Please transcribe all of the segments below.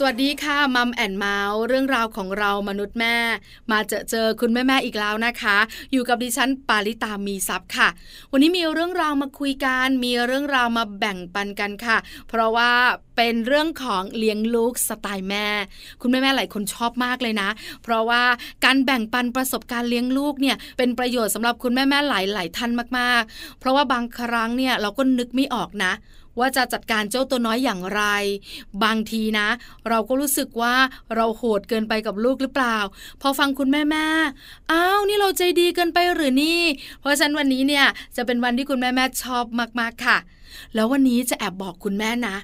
สวัสดีค่ะ Mom and Mouth เรื่องราวของเรามนุษย์แม่ มาเจอเจอคุณแม่แม่อีกแล้วนะคะ อยู่กับดิฉันปาริตามีซัพ์ค่ะ วันนี้มีเรื่องราวมาคุยกันมีเรื่องราวมาแบ่งปันกันค่ะ เพราะว่าเป็นเรื่องของเลี้ยงลูกสไตล์แม่ คุณแม่แม่หลายคนชอบมากเลยนะ เพราะว่าการแบ่งปันประสบการณ์เลี้ยงลูกเนี่ยเป็นประโยชน์สำหรับคุณแม่แม่หลายหลายท่านมากๆ เพราะว่าบางครั้งเนี่ยเราก็นึกไม่ออกนะ ว่าจะจัดการเจ้าตัวน้อยอย่างไร บางทีนะ เราก็รู้สึกว่าเราโหดเกินไปกับลูกหรือเปล่า พอฟังคุณแม่แม่อ้าวนี่เราใจดีเกินไปหรือนี่ เพราะฉะนั้นวันนี้เนี่ยจะเป็นวันที่คุณแม่แม่ชอบมากๆค่ะ แล้ววันนี้จะแอบบอกคุณแม่นะ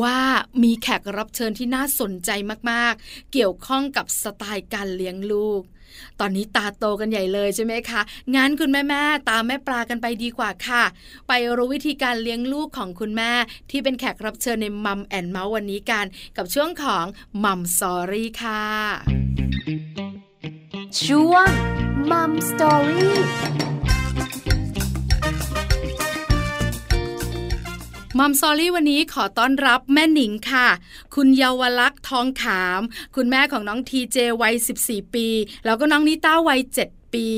ว่ามีแขกรับเชิญที่น่าสนใจมากๆ เกี่ยวข้องกับสไตล์การเลี้ยงลูก ตอนนี้ตาโตกันใหญ่เลยใช่ไหมคะงั้นคุณแม่แม่ตามแม่ปลากันไปดีกว่าค่ะ ไปรู้วิธีการเลี้ยงลูกของคุณแม่ ที่เป็นแขกรับเชิญใน Mom and Mouth วันนี้กัน กับช่วงของ Mom Story ค่ะช่วง Mom Story มัมซอรี่วันนี้ขอต้อนรับแม่หนิงค่ะ คุณเยาวลักษณ์ทองขาม คุณแม่ของน้องทีเจวัย 14 ปี แล้วก็น้องนิต้าวัย 7ปี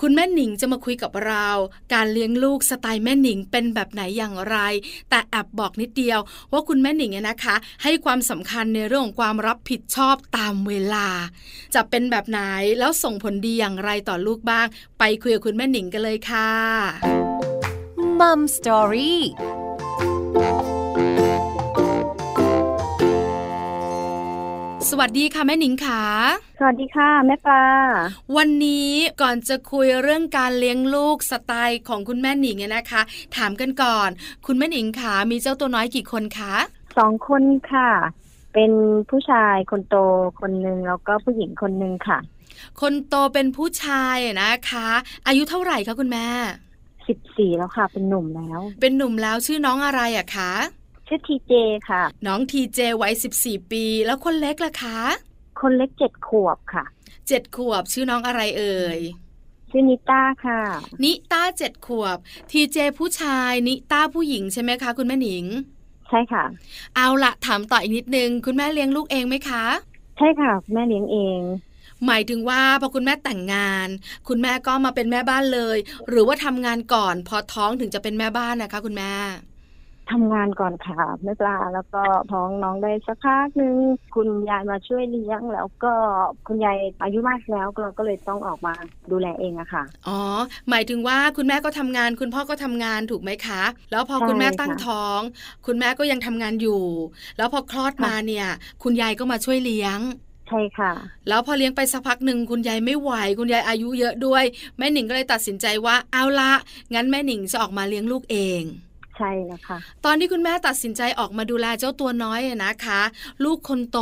คุณแม่หนิงจะมาคุยกับเรา การเลี้ยงลูกสไตล์แม่หนิงเป็นแบบไหนอย่างไร แต่แอบบอกนิดเดียวว่าคุณแม่หนิงเนี่ยนะคะ ให้ความสำคัญในเรื่องของความรับผิดชอบตามเวลา จะเป็นแบบไหนแล้วส่งผลดีอย่างไรต่อลูกบ้าง ไปคุยกับคุณแม่หนิงกันเลยค่ะมัมสตอรี่ สวัสดีค่ะแม่หนิงขาสวัสดีค่ะแม่ปลา วันนี้ก่อนจะคุยเรื่องการเลี้ยงลูกสไตล์ของคุณแม่หนิงเนี่ยนะคะ ถามกันก่อน คุณแม่หนิงขามีเจ้าตัวน้อยกี่คนคะสองคนค่ะ เป็นผู้ชายคนโตคนหนึ่งแล้วก็ผู้หญิงคนหนึ่งค่ะ คนโตเป็นผู้ชายนะคะ อายุเท่าไหร่คะคุณแม่ สิบสี่แล้วค่ะ เป็นหนุ่มแล้ว เป็นหนุ่มแล้วชื่อน้องอะไรอะคะชื่อทีเจค่ะ น้องทีเจวัยสิบสี่ปี แล้วคนเล็กล่ะคะ คนเล็กเจ็ดขวบค่ะเจ็ดขวบชื่อน้องอะไรเอ่ยชื่อนิต้าค่ะ นิต้าเจ็ดขวบ ทีเจผู้ชาย นิต้าผู้หญิงใช่ไหมคะ คุณแม่หนิง ใช่ค่ะ เอาละถามต่ออีกนิดนึง คุณแม่เลี้ยงลูกเองไหมคะ ใช่ค่ะ แม่เลี้ยงเอง หมายถึงว่าพอคุณแม่แต่งงาน คุณแม่ก็มาเป็นแม่บ้านเลย หรือว่าทำงานก่อน พอท้องถึงจะเป็นแม่บ้านนะคะ คุณแม่ทำงานก่อนค่ะแม่ปลาแล้วก็ท้องน้องได้สักพักหนึ่งคุณยายมาช่วยเลี้ยง แล้วก็คุณยายอายุมากแล้วเราก็เลยต้องออกมาดูแลเองอะค่ะ อ๋อ หมายถึงว่าคุณแม่ก็ทำงาน คุณพ่อก็ทำงานถูกไหมคะ แล้วพอคุณแม่ตั้งท้อง คุณแม่ก็ยังทำงานอยู่ แล้วพอคลอดมาเนี่ย คุณยายก็มาช่วยเลี้ยง ใช่ค่ะ แล้วพอเลี้ยงไปสักพักหนึ่งคุณยายไม่ไหว คุณยายอายุเยอะด้วย แม่หนิงก็เลยตัดสินใจว่าเอาละงั้นแม่หนิงจะออกมาเลี้ยงลูกเองใช่แล้วค่ะตอนที่คุณแม่ตัดสินใจออกมาดูแลเจ้าตัวน้อยนะคะ ลูกคนโต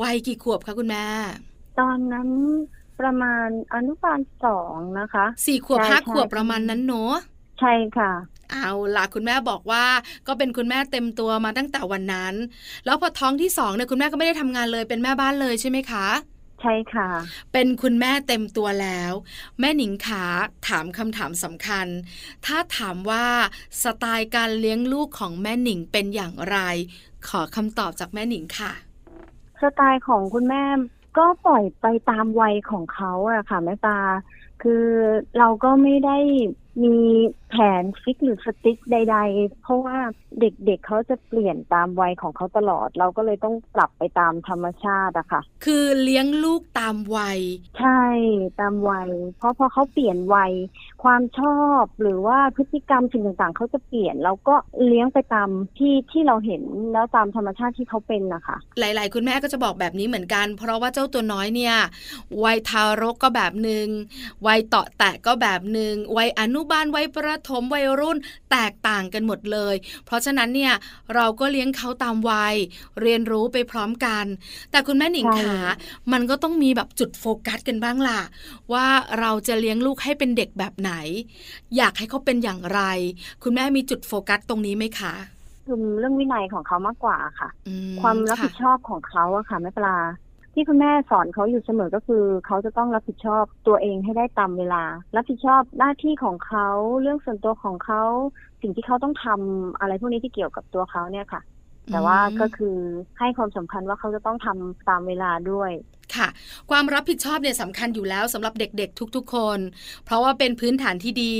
วัยกี่ขวบคะคุณแม่ ตอนนั้นประมาณอนุบาลสองนะคะสี่ขวบห้าขวบประมาณนั้นเนาะใช่ค่ะ เอาล่ะคุณแม่บอกว่าก็เป็นคุณแม่เต็มตัวมาตั้งแต่วันนั้น แล้วพอท้องที่สองเนี่ยคุณแม่ก็ไม่ได้ทำงานเลยเป็นแม่บ้านเลยใช่ไหมคะใช่ค่ะ เป็นคุณแม่เต็มตัวแล้ว แม่หนิงขาถามคำถามสำคัญ ถ้าถามว่าสไตล์การเลี้ยงลูกของแม่หนิงเป็นอย่างไร ขอคำตอบจากแม่หนิงค่ะ สไตล์ของคุณแม่ก็ปล่อยไปตามวัยของเขาอะค่ะแม่ตา คือเราก็ไม่ได้มีแผนฟิกหรือสติ๊กใด ๆ เพราะว่าเด็กๆเเขาจะเปลี่ยนตามวัยของเขาตลอด เราก็เลยต้องปรับไปตามธรรมชาติอะค่ะ คือเลี้ยงลูกตามวัย ใช่ตามวัย เพราะพอเขาเปลี่ยนวัย ความชอบหรือว่าพฤติกรรมสิ่งต่างๆ เขาจะเปลี่ยนเราก็เลี้ยงไปตามที่ที่เราเห็นแล้วตามธรรมชาติที่เขาเป็นนะคะหลาย ๆ คุณแม่ก็จะบอกแบบนี้เหมือนกัน เพราะว่าเจ้าตัวน้อยเนี่ยวัยทารกก็แบบหนึ่งวัยเตาะแตะก็แบบหนึ่งวัยอนุบาลวัยประถมวัยรุ่นแตกต่างกันหมดเลย เพราะฉะนั้นเนี่ยเราก็เลี้ยงเขาตามวัย เรียนรู้ไปพร้อมกัน แต่คุณแม่หนิงขามันก็ต้องมีแบบจุดโฟกัสกันบ้างล่ะ ว่าเราจะเลี้ยงลูกให้เป็นเด็กแบบไหน อยากให้เขาเป็นอย่างไร คุณแม่มีจุดโฟกัสตรงนี้ไหมคะคือเรื่องวินัยของเขามากกว่าค่ะ ความรับผิดชอบของเขาอะค่ะแม่ปลาจ ที่คุณแม่สอนเขาอยู่เสมอก็คือ เขาจะต้องรับผิดชอบตัวเองให้ได้ตามเวลา รับผิดชอบหน้าที่ของเขาเรื่องส่วนตัวของเขา สิ่งที่เขาต้องทำอะไรพวกนี้ที่เกี่ยวกับตัวเขาเนี่ยค่ะ แต่ว่าก็คือให้ความสำคัญว่าเขาจะต้องทำตามเวลาด้วยค่ะ ความรับผิดชอบเนี่ยสำคัญอยู่แล้วสำหรับเด็กๆ ทุกๆคน เพราะว่าเป็นพื้นฐานที่ดี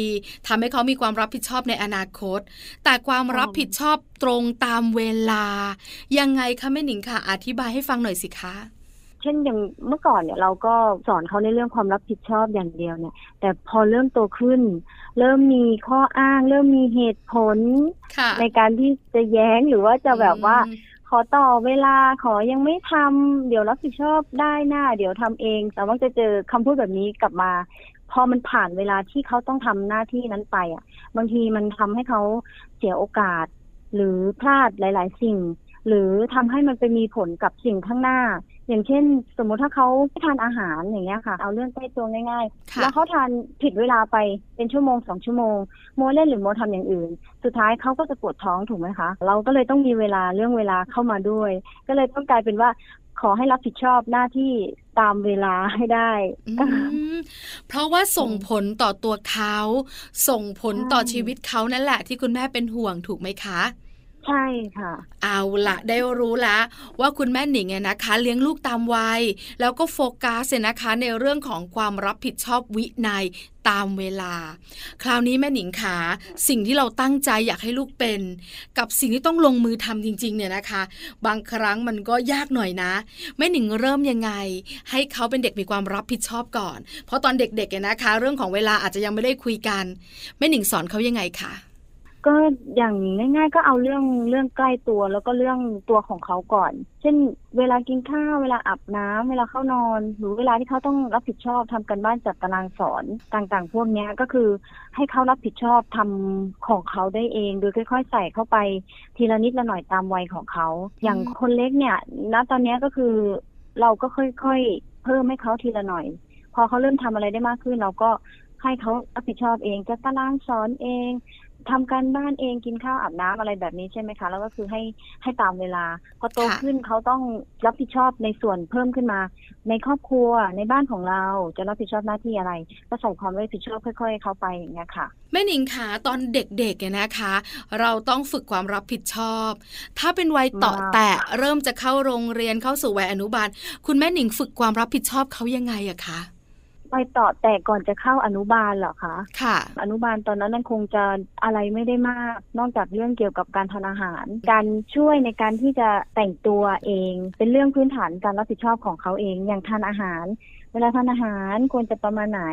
ทำให้เขามีความรับผิดชอบในอนาคต แต่ความรับผิดชอบตรงตามเวลา ยังไงคะแม่หนิงค่ะ อธิบายให้ฟังหน่อยสิคะ เช่นอย่างเมื่อก่อนเนี่ยเราก็สอนเขาในเรื่องความรับผิดชอบอย่างเดียวเนี่ย แต่พอเริ่มโตขึ้น เริ่มมีข้ออ้าง เริ่มมีเหตุผลค่ะในการที่จะแย้งหรือว่าจะแบบว่าอืมขอต่อเวลาขอยังไม่ทำเดี๋ยวรับผิดชอบได้หน้า เดี๋ยวทำเอง แต่ว่าจะเจอคำพูดแบบนี้กลับมา พอมันผ่านเวลาที่เขาต้องทำหน้าที่นั้นไปอะ บางทีมันทำให้เขาเสียโอกาส หรือพลาดหลาย ๆ สิ่งหรือทำให้มันไปมีผลกับสิ่งข้างหน้า อย่างเช่น สมมุติถ้าเขาทานอาหารอย่างเงี้ยค่ะ เอาเรื่องใกล้ตัวง่ายๆค่ะแล้วเขาทานผิดเวลาไปเป็นชั่วโมงสองชั่วโมง โมเล่นหรือโมทำอย่างอื่น สุดท้ายเขาก็จะปวดท้องถูกไหมคะ เราก็เลยต้องมีเวลาเรื่องเวลาเข้ามาด้วย ก็เลยต้องกลายเป็นว่าขอให้รับผิดชอบหน้าที่ตามเวลาให้ได้อืมเพราะว่าส่งผลต่อตัวเขา ส่งผลต่อใช่ชีวิตเขานั่นแหละที่คุณแม่เป็นห่วงถูกไหมคะ ใช่ค่ะ เอาละได้รู้แล้วว่าคุณแม่หนิงเนี่ยนะคะ เลี้ยงลูกตามวัย แล้วก็โฟกัสเนี่ยนะคะ ในเรื่องของความรับผิดชอบวินัยตามเวลา คราวนี้แม่หนิงขาสิ่งที่เราตั้งใจอยากให้ลูกเป็น กับสิ่งที่ต้องลงมือทำจริง ๆ เนี่ยนะคะ บางครั้งมันก็ยากหน่อยนะแม่หนิงเริ่มยังไง ให้เขาเป็นเด็กมีความรับผิดชอบก่อน เพราะตอนเด็กๆเนี่ยนะคะ เรื่องของเวลาอาจจะยังไม่ได้คุยกันแม่หนิงสอนเขายังไงคะ ก็อย่างง่าย ๆ ก็เอาเรื่องเรื่องใกล้ตัวแล้วก็เรื่องตัวของเขาก่อน เช่น เวลากินข้าวเวลาอาบน้ำเวลาเข้านอน หรือเวลาที่เขาต้องรับผิดชอบทำกันบ้านจัดตารางสอนต่างๆ พวกนี้ก็คือให้เขารับผิดชอบทำของเขาได้เองโดยค่อย ๆ ใส่เข้าไปทีละนิดละหน่อยตามวัยของเขา อย่างคนเล็กเนี่ยณตอนนี้ก็คือเราก็ค่อยๆ เพิ่มให้เขาทีละหน่อย พอเขาเริ่มทำอะไรได้มากขึ้นเราก็ให้เขารับผิดชอบเองจัดตารางสอนเอง ทำการบ้านเองกินข้าวอาบน้ำอะไรแบบนี้ใช่ไหมคะ แล้วก็คือให้ให้ตามเวลา พอโตค่ะขึ้นเขาต้องรับผิดชอบในส่วนเพิ่มขึ้นมา ในครอบครัวในบ้านของเราจะรับผิดชอบหน้าที่อะไร ก็ใส่ความรับผิดชอบค่อย ๆ เข้าไปอย่างเงี้ยค่ะแม่หนิงคะตอนเด็กๆเนี่ยนะคะ เราต้องฝึกความรับผิดชอบ ถ้าเป็นวัยต่อมากแตะเริ่มจะเข้าโรงเรียนเข้าสู่วัยอนุบาล คุณแม่หนิงฝึกความรับผิดชอบเขายังไงอะคะ ไปต่อแต่ก่อนจะเข้าอนุบาลเหรอคะ ค่ะ อนุบาลตอนนั้นมันคงจะอะไรไม่ได้มาก นอกจากเรื่องเกี่ยวกับการทานอาหาร การช่วยในการที่จะแต่งตัวเอง เป็นเรื่องพื้นฐานการรับผิดชอบของเขาเอง อย่างทานอาหาร เวลาทานอาหารควรจะประมาณไหน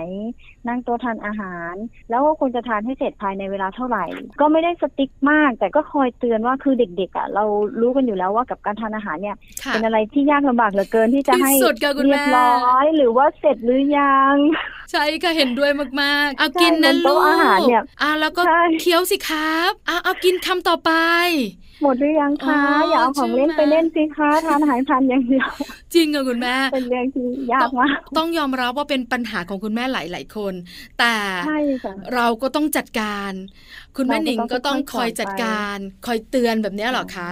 นั่งโต๊ะทานอาหาร แล้วก็ควรจะทานให้เสร็จภายในเวลาเท่าไหร่ ก็ไม่ได้สติ๊กมาก แต่ก็คอยเตือนว่าคือเด็กๆอะเรารู้กันอยู่แล้วว่ากับการทานอาหารเนี่ยค่ะเป็นอะไรที่ยากลำบากเหลือเกินที่จะให้ที่สุดค่ะคุณแม่เรียบร้อยหรือว่าเสร็จหรือยังใช่ค่ะเห็นด้วยมากๆเอาใช่กินนะบนลูโต๊ะกอาหารเนี่ยอะแล้วก็ใช่เคี้ยวสิครับอะเอากินคำต่อไป หมดหรือยังคะอ๋ออย่อาเอาของเล่นใช่ไหมไปเล่นสิคะทานอาหารทานอย่างเดียวจริงค่ะคุณแม่เป็นเรื่องที่ยากมากต้องยอมรับว่าเป็นปัญหาของคุณแม่หลาย ๆ คน แต่ใช่ค่ะเราก็ต้องจัดการ คุณแม่เราก็หนิงก็ต้องต้องคอยจัดการ คอยเตือนแบบเนี้ยเหรอคะ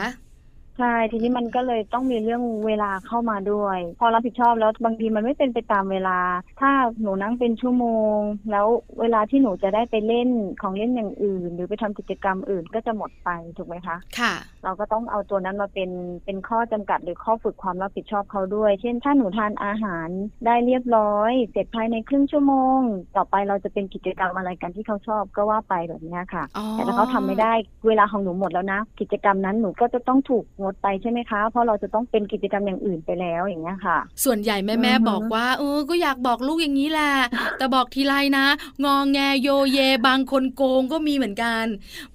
ใช่ทีนี้มันก็เลยต้องมีเรื่องเวลาเข้ามาด้วย พอรับผิดชอบแล้วบางทีมันไม่เป็นไปตามเวลา ถ้าหนูนั่งเป็นชั่วโมง แล้วเวลาที่หนูจะได้ไปเล่นของเล่นอย่างอื่น หรือไปทำกิจกรรมอื่นก็จะหมดไปถูกไหมคะค่ะ เราก็ต้องเอาตัวนั้นมาเป็นเป็นข้อจำกัดหรือข้อฝึกความรับผิดชอบเขาด้วย เช่น ถ้าหนูทานอาหารได้เรียบร้อย เสร็จภายในครึ่งชั่วโมง ต่อไปเราจะเป็นกิจกรรมอะไรกันที่เขาชอบก็ว่าไปแบบเนี้ยค่ะอ๋อแต่ถ้าเขาทำไม่ได้เวลาของหนูหมดแล้วนะ กิจกรรมนั้นหนูก็จะต้องถูกงดไปใช่ไหมคะ เพราะเราจะต้องเป็นกิจกรรมอย่างอื่นไปแล้วอย่างเงี้ยค่ะ ส่วนใหญ่แม่แม่อือฮึบอกว่าเออก็อยากบอกลูกอย่างนี้แหละแต่บอกทีไรนะงองแงโยเยบางคนโกงก็มีเหมือนกัน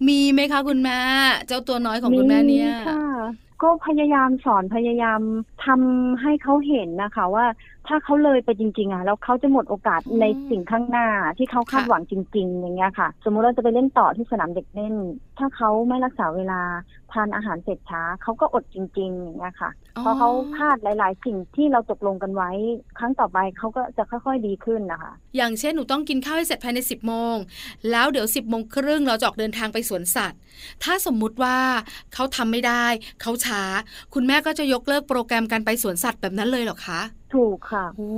มีไหมคะคุณแม่เจ้าตัวน้อยของคุณแม่เนี่ยค่ะก็พยายามสอนพยายามทำให้เขาเห็นนะคะว่าถ้าเขาเลยไปจริงๆอะแล้วเขาจะหมดโอกาสอืมในสิ่งข้างหน้าที่เขาคาดค่ะหวังจริง ๆ อย่างเงี้ยค่ะ สมมุติเราจะไปเล่นต่อที่สนามเด็กเล่น ถ้าเขาไม่รักษาเวลาทานอาหารเสร็จช้าเขาก็อดจริง ๆ อย่างเงี้ยค่ะเพราะเขาพลาดหลาย ๆ สิ่งที่เราตกลงกันไว้ ครั้งต่อไปเขาก็จะค่อยๆดีขึ้นนะคะ อย่างเช่นหนูต้องกินข้าวให้เสร็จภายใน 10บโมงแล้วเดี๋ยว 10บโมงครึ่งเราจะออกเดินทางไปสวนสัตว์ ถ้าสมมุติว่าเขาทำไม่ได้ เขาช้า คุณแม่ก็จะยกเลิกโปรแกรมการไปสวนสัตว์แบบนั้นเลยเหรอคะ ถูกค่ะ โอ้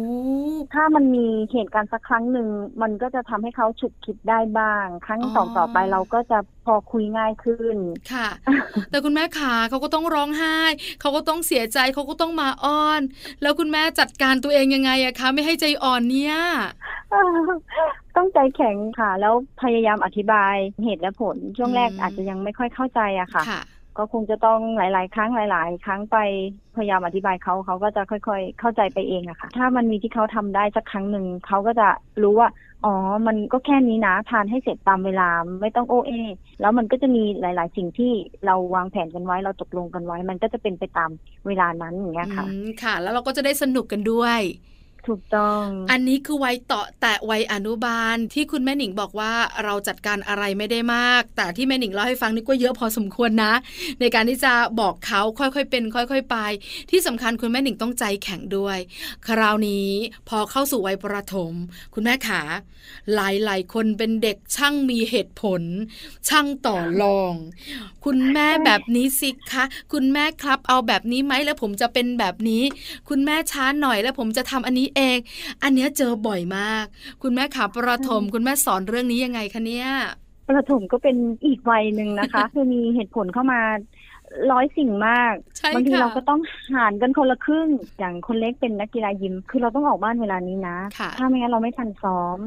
ถ้ามันมีเหตุการณ์สักครั้งหนึ่ง มันก็จะทำให้เขาฉุกคิดได้บ้าง ครั้งต่อต่อไปเราก็จะพอคุยง่ายขึ้น ค่ะ แต่คุณแม่ขาเขาก็ต้องร้องไห้ เขาก็ต้องเสียใจเขาก็ต้องมาอ้อน แล้วคุณแม่จัดการตัวเองยังไงอะคะ ไม่ให้ใจอ่อนเนี่ย ต้องใจแข็งค่ะ แล้วพยายามอธิบายเหตุและผลช่วงแรกอืม อาจจะยังไม่ค่อยเข้าใจอะค่ะ ค่ะ ก็คงจะต้องหลาย ๆ ครั้งหลาย ๆ ครั้งไปพยายามอธิบายเขาเขาก็จะค่อย ๆ เข้าใจไปเองอะค่ะ ถ้ามันมีที่เขาทำได้สักครั้งหนึ่งเขาก็จะรู้ว่าอ๋อ มันก็แค่นี้นะทานให้เสร็จตามเวลาไม่ต้องโอเอแล้วมันก็จะมีหลาย ๆ สิ่งที่เราวางแผนกันไว้เราตกลงกันไว้ มันก็จะเป็นไปตามเวลานั้นอย่างเงี้ยค่ะอืมค่ะ แล้วเราก็จะได้สนุกกันด้วย ถูกต้อง อันนี้คือวัยเตาะแตะวัยอนุบาลที่คุณแม่หนิงบอกว่าเราจัดการอะไรไม่ได้มาก แต่ที่แม่หนิงเล่าให้ฟังนี่ก็เยอะพอสมควรนะ ในการที่จะบอกเขาค่อยๆเป็น ค่อย ๆ ไป ที่สำคัญคุณแม่หนิงต้องใจแข็งด้วย คราวนี้พอเข้าสู่วัยประถม คุณแม่ขาหลายๆคนเป็นเด็กช่างมีเหตุผล ช่างต่อรอง คุณแม่แบบนี้สิคะคุณแม่ครับเอาแบบนี้ไหมแล้วผมจะเป็นแบบนี้ คุณแม่ช้าหน่อยแล้วผมจะทำอันนี้เอง อันเนี้ยเจอบ่อยมาก คุณแม่ขาประถม คุณแม่สอนเรื่องนี้ยังไงคะเนี่ยประถมก็เป็นอีกวัยหนึ่งนะคะ คือมีเหตุผลเข้ามาร้อยสิ่งมากใช่บางทีค่ะเราก็ต้องหารกันคนละครึ่ง อย่างคนเล็กเป็นนักกีฬายิม คือเราต้องออกบ้านเวลานี้นะค่ะถ้าไม่งั้นเราไม่ทันซ้อม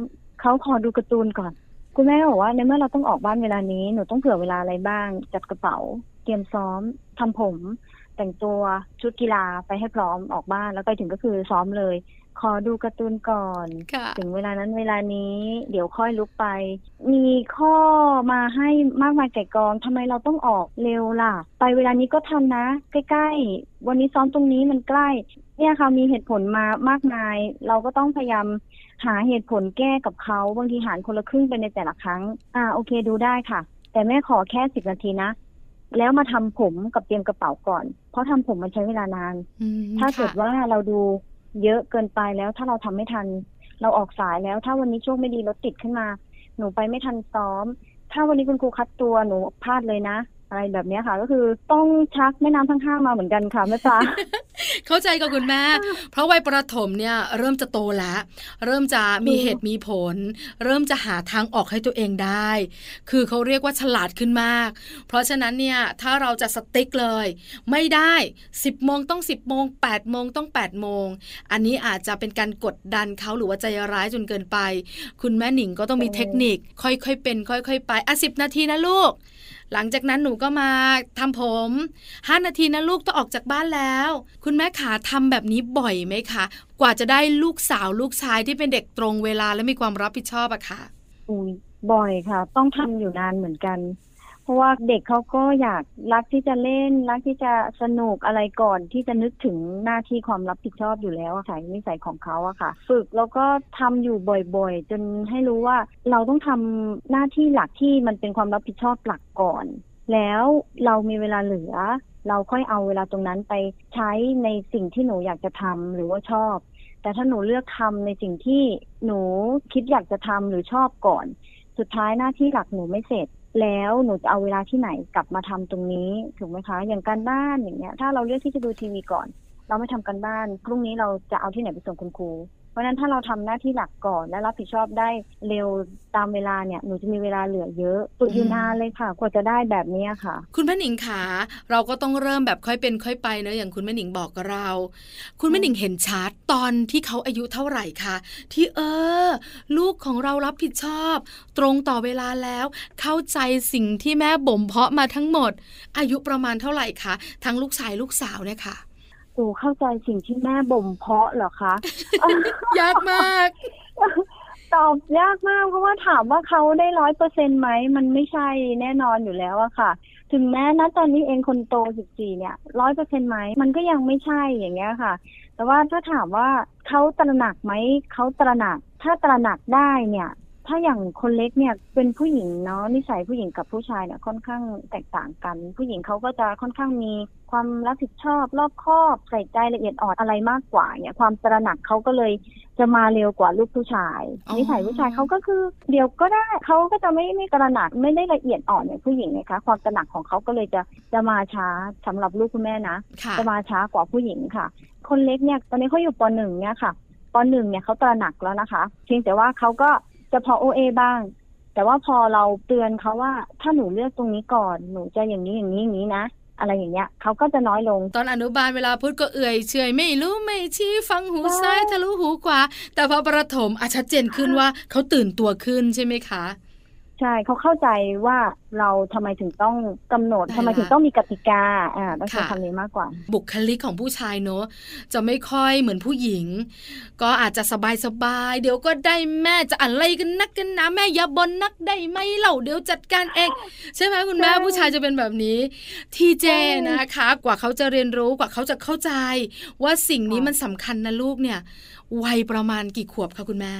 เขาขอดูการ์ตูนก่อน คุณแม่ก็บอกว่าในเมื่อเราต้องออกบ้านเวลานี้ หนูต้องเผื่อเวลาอะไรบ้าง จัดกระเป๋า เตรียมซ้อมทำผม แต่งตัว ชุดกีฬาไปให้พร้อมออกบ้าน แล้วไปถึงก็คือซ้อมเลย ขอดูการ์ตูนก่อนค่ะถึงเวลานั้นเวลานี้ เดี๋ยวค่อยลุกไป มีข้อมาให้มากมายไก่กองทำไมเราต้องออกเร็วล่ะ ไปเวลานี้ก็ทันนะ ใกล้ๆ วันนี้ซ้อมตรงนี้มันใกล้ เนี่ยค่ะมีเหตุผลมามากมาย เราก็ต้องพยายามหาเหตุผลแก้กับเขาบางทีหารคนละครึ่งไปในแต่ละครั้ง อ่าโอเคดูได้ค่ะ แต่แม่ขอแค่สิบนาทีนะแล้วมาทำผมกับเตรียมกระเป๋าก่อน เพราะทำผมมันใช้เวลานานอืมถ้าเกิดค่ะว่าเราดู เยอะเกินไปแล้วถ้าเราทำไม่ทัน เราออกสายแล้วถ้าวันนี้โชคไม่ดีรถติดขึ้นมา หนูไปไม่ทันซ้อม ถ้าวันนี้คุณครูคัดตัวหนูพลาดเลยนะ อะไรแบบนี้ค่ะ ก็คือต้องชักแม่น้ำทั้งห้ามาเหมือนกันค่ะแม่ปลาเข้าใจกับคุณแม่ เพราะวัยประถมเนี่ยเริ่มจะโตแล้วเริ่มจะมีเหตุมีผล เริ่มจะหาทางออกให้ตัวเองได้ คือเขาเรียกว่าฉลาดขึ้นมาก เพราะฉะนั้นเนี่ยถ้าเราจะสติ๊กเลย ไม่ได้ 10โมงต้อง 10โมง8โมงต้อง8โมงอันนี้อาจจะเป็นการกดดันเขาหรือว่าใจร้ายจนเกินไป คุณแม่หนิงก็ต้องมีเทคนิค ค่อยๆเป็น ค่อย ๆ ไปอะสินาทีนะลูก หลังจากนั้นหนูก็มาทำผมห้านาทีนะลูกต้องออกจากบ้านแล้ว คุณแม่ขาทำแบบนี้บ่อยไหมคะ กว่าจะได้ลูกสาวลูกชายที่เป็นเด็กตรงเวลาและมีความรับผิดชอบอะค่ะอุ้ยบ่อยค่ะ ต้องทำอยู่นานเหมือนกัน เพราะว่าเด็กเขาก็อยากรักที่จะเล่น รักที่จะสนุกอะไรก่อนที่จะนึกถึงหน้าที่ความรับผิดชอบอยู่แล้วค่ะนิสัยของเขาอะค่ะ ฝึกแล้วก็ทำอยู่บ่อยๆ จนให้รู้ว่าเราต้องทำหน้าที่หลักที่มันเป็นความรับผิดชอบหลักก่อน แล้วเรามีเวลาเหลือ เราค่อยเอาเวลาตรงนั้นไปใช้ในสิ่งที่หนูอยากจะทำหรือว่าชอบ แต่ถ้าหนูเลือกทำในสิ่งที่หนูคิดอยากจะทำหรือชอบก่อน สุดท้ายหน้าที่หลักหนูไม่เสร็จ แล้วหนูจะเอาเวลาที่ไหนกลับมาทำตรงนี้ถูกไหมคะ อย่างการบ้านอย่างเงี้ย ถ้าเราเลือกที่จะดูทีวีก่อน เราไม่ทำการบ้านพรุ่งนี้เราจะเอาที่ไหนไปส่งคุณครู ราะนั้นถ้าเราทำหน้าที่หลักก่อนและรับผิดชอบได้เร็วตามเวลาเนี่ยหนูจะมีเวลาเหลือเยอะฝึกอยู่นานเลยค่ะ กว่าจะได้แบบนี้ค่ะ คุณแม่หนิงขาเราก็ต้องเริ่มแบบค่อยเป็นค่อยไปเนอะอย่างคุณแม่หนิงบอกกับเรา คุณแม่หนิงเห็นชัดตอนที่เขาอายุเท่าไหร่คะที่เออ ลูกของเรารับผิดชอบ ตรงต่อเวลาแล้ว เข้าใจสิ่งที่แม่บ่มเพาะมาทั้งหมด อายุประมาณเท่าไหร่คะทั้งลูกชายลูกสาวเนี่ยค่ะ โอ้เข้าใจสิ่งที่แม่บ่มเพาะเหรอคะยากมาก ตอบยากมากเพราะว่าถามว่าเขาได้ร้อยเปอร์เซ็นไหมมันไม่ใช่แน่นอนอยู่แล้วอะค่ะ ถึงแม้นะตอนนี้เองคนโตสิบสี่เนี่ยร้อยเปอร์เซ็นไหมมันก็ยังไม่ใช่อย่างเงี้ยค่ะ แต่ว่าถ้าถามว่าเขาตระหนักไหมเขาตระหนัก ถ้าตระหนักได้เนี่ย ถ้าอย่างคนเล็กเนี่ยเป็นผู้หญิงเนาะนิสัยผู้หญิงกับผู้ชายเนี่ยค่อนข้างแตกต่างกัน ผู้หญิงเขาก็จะค่อนข้างมีความรับผิดชอบรอบคอบใส่ใจละเอียดอ่อนอะไรมากกว่าเนี่ยความตระหนักเขาก็เลยจะมาเร็วกว่าลูกผู้ชายอ๋อนิสัยผู้ชายเขาก็คือเดี๋ยวก็ได้เขาก็จะไม่ไม่ตระหนักไม่ได้ละเอียดอ่อนอย่างผู้หญิงนะคะ ความตระหนักของเขาก็เลยจะจะมาช้าสำหรับลูกคุณแม่นะค่ะจะมาช้ากว่าผู้หญิงค่ะ คนเล็กเนี่ยตอนนี้เขาอยู่ปหนึ่งเนี่ยค่ะปหนึ่งเนี่ยเขาตระหนักแล้วนะคะ เพียงแต่ว่าเขาก็ จะพอโอเอบ้าง แต่ว่าพอเราเตือนเขาว่า ถ้าหนูเลือกตรงนี้ก่อนหนูจะอย่างนี้อย่างนี้อย่างนี้นะอะไรอย่างเงี้ยเขาก็จะน้อยลง ตอนอนุบาลเวลาพูดก็เอื่อยเฉอยไม่รู้ไม่ชี้ฟังหูซ้ายทะลุหูขวาแต่พอประถมอาชัดเจนขึ้นว่าเขาตื่นตัวขึ้นใช่ไหมคะ ใช่เขาเข้าใจว่าเราทำไมถึงต้องกำหนดได้ทำไมถึงต้องมีกติกาอ่าต้องใช้ค่ะคำนี้มากกว่า บุคลิกของผู้ชายเนอะจะไม่ค่อยเหมือนผู้หญิง ก็อาจจะสบายสบายๆเดี๋ยวก็ได้แม่จะอะไรกันนักกันนะแม่อย่าบนนักได้ไหมเล่าเดี๋ยวจัดการเองใช่ไหมคุณแม่ใช่ผู้ชายจะเป็นแบบนี้ ทีเจใช่นะคะ กว่าเขาจะเรียนรู้กว่าเขาจะเข้าใจ ว่าสิ่งนี้ค่ะมันสำคัญนะลูกเนี่ยวัยประมาณกี่ขวบคะคุณแม่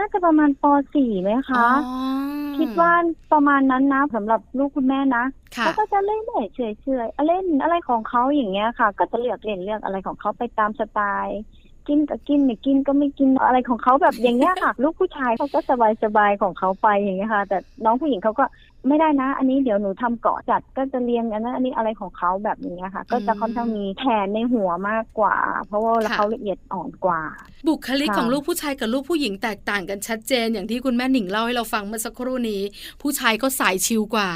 น่าจะประมาณป .4 ไหมคะ อ๋อคิดว่าประมาณนั้นนะสำหรับลูกคุณแม่นะค่ะ เขาก็จะเล่นเฉยเฉยๆเล่นอะไรของเขาอย่างเงี้ยค่ะ ก็จะเลือกเล่นเลือกอะไรของเขาไปตามสไตล์ กินก็กินไม่กินก็ไม่กินอะไรของเขาแบบอย่างเงี้ยค่ะ ลูกผู้ชายเขาก็สบายสบายๆของเขาไปอย่างเงี้ยค่ะ แต่น้องผู้หญิงเขาก็ไม่ได้นะ อันนี้เดี๋ยวหนูทำเกาะจัดก็จะเรียงอันนั้นอันนี้อะไรของเขาแบบนี้ค่ะ ก็จะค่อนข้างมีแผนในหัวมากกว่า เพราะว่าค่ะเขาละเอียดอ่อนกว่า บุคลิกค่ะของลูกผู้ชายกับลูกผู้หญิงแตกต่างกันชัดเจน อย่างที่คุณแม่หนิงเล่าให้เราฟังเมื่อสักครู่นี้ ผู้ชายก็สายชิลกว่า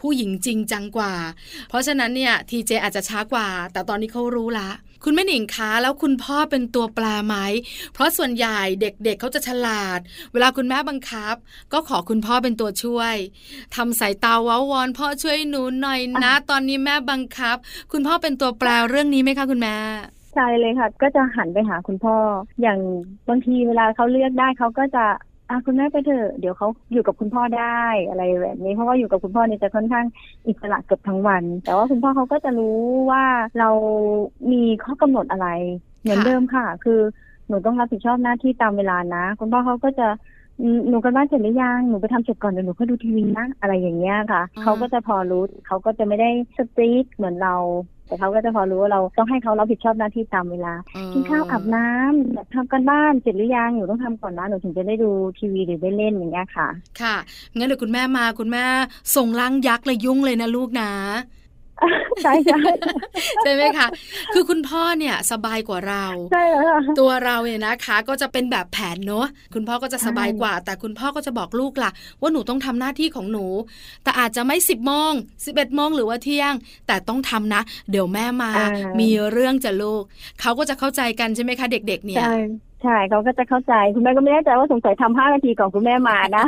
ผู้หญิงจริงจังกว่า เพราะฉะนั้นเนี่ยทีเจอาจจะช้ากว่า แต่ตอนนี้เขารู้ละ คุณแม่หนิงคะแล้วคุณพ่อเป็นตัวแปลไหมเพราะส่วนใหญ่เด็กๆเเขาจะฉลาด เวลาคุณแม่บังคับ ก็ขอคุณพ่อเป็นตัวช่วยทำสายตาว้าวอนพ่อช่วยหนูหน่อยนะ ตอนนี้แม่บังคับ คุณพ่อเป็นตัวแปลเรื่องนี้ไหมคะคุณแม่ใช่เลยค่ะ ก็จะหันไปหาคุณพ่อ อย่างบางทีเวลาเขาเลือกได้เขาก็จะ อะคุณแม่ไปเถอะเดี๋ยวเขาอยู่กับคุณพ่อได้อะไรแบบนี้เพราะว่าอยู่กับคุณพ่อเนี่ยจะค่อนข้างอิสระเกือบทั้งวัน แต่ว่าคุณพ่อเขาก็จะรู้ว่าเรามีข้อกำหนดอะไรเหมือนค่ะเดิมค่ะ คือหนูต้องรับผิดชอบหน้าที่ตามเวลานะ คุณพ่อเขาก็จะอืมหนูกันบ้านเสร็จหรือยังหนูไปทำเสร็จก่อนเดี๋ยวหนูก็ดูทีวีนะอะไรอย่างเงี้ยค่ะเขาก็จะพอรู้เขาก็จะไม่ได้สตรีทเหมือนเรา แต่เขาก็จะพอรู้ว่าเราต้องให้เขารับผิดชอบหน้าที่ตามเวลากินข้าวอาบน้ำแบบทำกันบ้านเสร็จหรือยังหนูต้องทำก่อนนะหนูถึงจะได้ดูทีวีหรือได้เล่นอย่างเงี้ยค่ะ ค่ะงั้นเดี๋ยวคุณแม่มาคุณแม่ส่งร่างยักษ์เลยยุ่งเลยนะลูกนะ ใช่ใช่ใช่ไหมคะ คือคุณพ่อเนี่ยสบายกว่าเราใช่แล้วค่ะตัวเราเนี่ยนะคะ ก็จะเป็นแบบแผนเนอะคุณพ่อก็จะสบายกว่า แต่คุณพ่อก็จะบอกลูกล่ะ ว่าหนูต้องทำหน้าที่ของหนู แต่อาจจะไม่สิบโมงสิบเอ็ดโมงหรือว่าเที่ยง แต่ต้องทำนะ เดี๋ยวแม่มาอ่ามีมีเรื่องจะลูกเขาก็จะเข้าใจกันใช่ไหมคะ เด็ก ๆ เนี่ย ใช่ใช่เขาก็จะเข้าใจคุณแม่ก็ไม่แน่ใจว่าสงสัยทำห้านาทีก่อนคุณแม่มานะ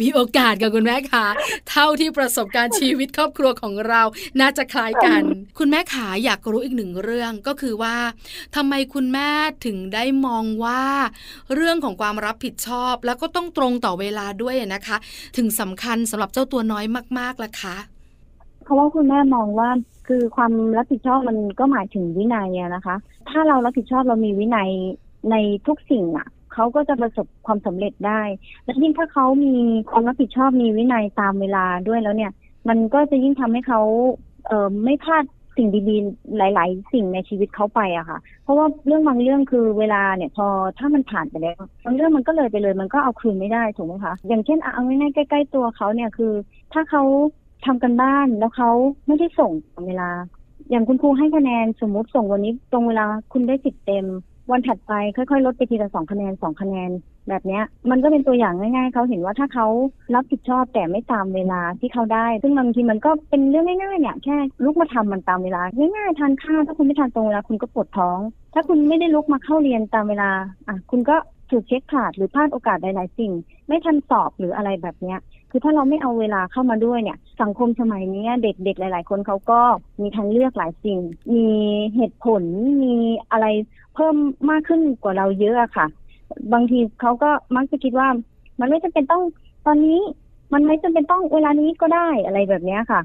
มีโอกาสกับคุณแม่ค่ะ เท่าที่ประสบการณ์ชีวิตครอบครัวของเรา น่าจะคล้ายกัน คุณแม่ขาอยากรู้อีกหนึ่งเรื่องก็คือว่าทำไมคุณแม่ถึงได้มองว่า เรื่องของความรับผิดชอบ แล้วก็ต้องตรงต่อเวลาด้วยนะคะ ถึงสำคัญสำหรับเจ้าตัวน้อยมากๆล่ะคะเพราะว่าคุณแม่มองว่าคือความรับผิดชอบมันก็หมายถึงวินัยอะนะคะ ถ้าเรารับผิดชอบเรามีวินัย ในทุกสิ่งอะเขาก็จะประสบความสำเร็จได้ และยิ่งถ้าเขามีความรับผิดชอบมีวินัยตามเวลาด้วยแล้วเนี่ย มันก็จะยิ่งทำให้เขาเอ่อไม่พลาดสิ่งดีๆ หลาย ๆ สิ่งในชีวิตเขาไปอะค่ะ เพราะว่าเรื่องบางเรื่องคือเวลาเนี่ยพอถ้ามันผ่านไปแล้วบางเรื่องมันก็เลยไปเลยมันก็เอาคืนไม่ได้ถูกไหมคะ อย่างเช่นเอาง่ายๆใกล้ ๆ ตัวเขาเนี่ยคือ ถ้าเขาทำกันบ้านแล้วเขาไม่ได้ส่งตามเวลา อย่างคุณครูให้คะแนนสมมุติส่งวันนี้ตรงเวลาคุณได้สิบเต็ม วันถัดไปค่อยๆ ลดไปทีละสองคะแนนสองคะแนนแบบเนี้ย มันก็เป็นตัวอย่างง่ายๆเขาเห็นว่าถ้าเขารับผิดชอบแต่ไม่ตามเวลาที่เขาได้ ซึ่งบางทีมันก็เป็นเรื่องง่ายๆเนี่ยแค่ลุกมาทำมันตามเวลาง่ายๆทานข้าวถ้าคุณไม่ทานตรงเวลาคุณก็ปวดท้อง ถ้าคุณไม่ได้ลุกมาเข้าเรียนตามเวลาอะคุณก็ถูกเช็คขาดหรือพลาดโอกาสหลายๆสิ่ง ไม่ทันสอบหรืออะไรแบบเนี้ย คือถ้าเราไม่เอาเวลาเข้ามาด้วยเนี่ย สังคมสมัยนี้เด็กๆหลาย ๆ คนเขาก็มีทางเลือกหลายสิ่ง มีเหตุผลมีอะไรเพิ่มมากขึ้นกว่าเราเยอะค่ะ บางทีเขาก็มักจะคิดว่า มันไม่จำเป็นต้องตอนนี้ มันไม่จำเป็นต้องเวลานี้ก็ได้อะไรแบบนี้ค่ะ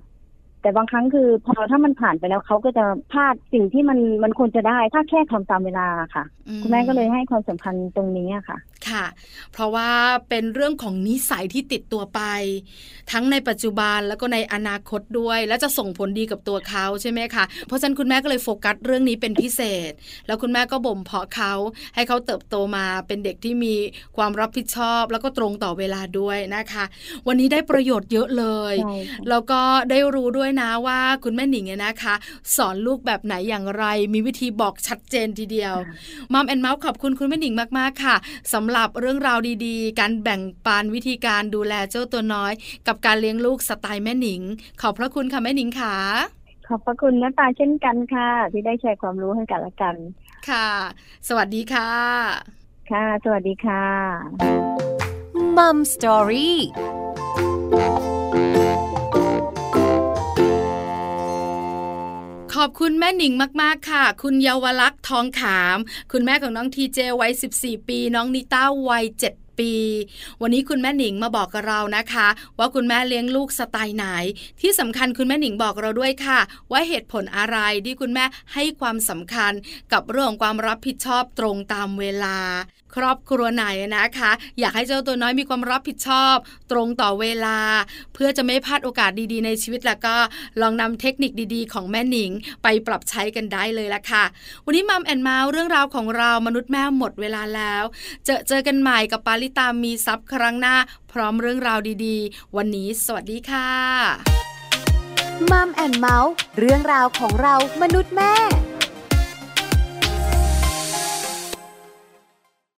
แต่บางครั้งคือพอถ้ามันผ่านไปแล้วเขาก็จะพลาดสิ่งที่มันมันควรจะได้ ถ้าแค่ทำตามเวลาค่ะอืคุณแม่ก็เลยให้ความสำคัญตรงนี้อะค่ะ ค่ะ เพราะว่าเป็นเรื่องของนิสัยที่ติดตัวไป ทั้งในปัจจุบันแล้วก็ในอนาคตด้วย และจะส่งผลดีกับตัวเขาใช่ไหมคะเพราะฉะนั้นคุณแม่ก็เลยโฟกัสเรื่องนี้เป็นพิเศษ แล้วคุณแม่ก็บ่มเพาะเขาให้เขาเติบโตมาเป็นเด็กที่มีความรับผิดชอบ แล้วก็ตรงต่อเวลาด้วยนะคะ วันนี้ได้ประโยชน์เยอะเลยใช่ค่ะแล้วก็ได้รู้ด้วยนะว่าคุณแม่หนิงเนี่ยนะคะ สอนลูกแบบไหนอย่างไร มีวิธีบอกชัดเจนทีเดียวมัมแอนเมาส์ขอบคุณคุณแม่หนิงมากๆค่ะสำหรับเรื่องราวดีๆ การแบ่งปันวิธีการดูแลเจ้าตัวน้อย กับการเลี้ยงลูกสไตล์แม่หนิง ขอบพระคุณค่ะแม่หนิงค่ะขอบพระคุณแม่ปลาเช่นกันค่ะ ที่ได้แชร์ความรู้ให้กันและกัน ค่ะ สวัสดีค่ะ ค่ะ สวัสดีค่ะมัมสตอรี่ อบคุณแม่หนิงมากๆค่ะ คุณเยาวลักษณ์ทองขาม คุณแม่ของน้องทีเจวัย 14 ปี น้องนิต้าวัย 7ปีวันนี้คุณแม่หนิงมาบอกกับเรานะคะ ว่าคุณแม่เลี้ยงลูกสไตล์ไหน ที่สำคัญคุณแม่หนิงบอกเราด้วยค่ะ ว่าเหตุผลอะไรที่คุณแม่ให้ความสำคัญกับเรื่องความรับผิดชอบตรงตามเวลา ครอบครัวไหนนะคะ อยากให้เจ้าตัวน้อยมีความรับผิดชอบ ตรงต่อเวลา เพื่อจะไม่พลาดโอกาสดีๆ ในชีวิตแล้วก็ลองนำเทคนิคดีๆ ของแม่หนิง ไปปรับใช้กันได้เลยละค่ะ วันนี้มัมแอนเมาส์เรื่องราวของเรามนุษย์แม่หมดเวลาแล้ว เจอเจอกันใหม่กับปาริตามีซับครั้งหน้า พร้อมเรื่องราวดีๆ วันนี้ สวัสดีค่ะมัมแอนเมาส์เรื่องราวของเรามนุษย์แม่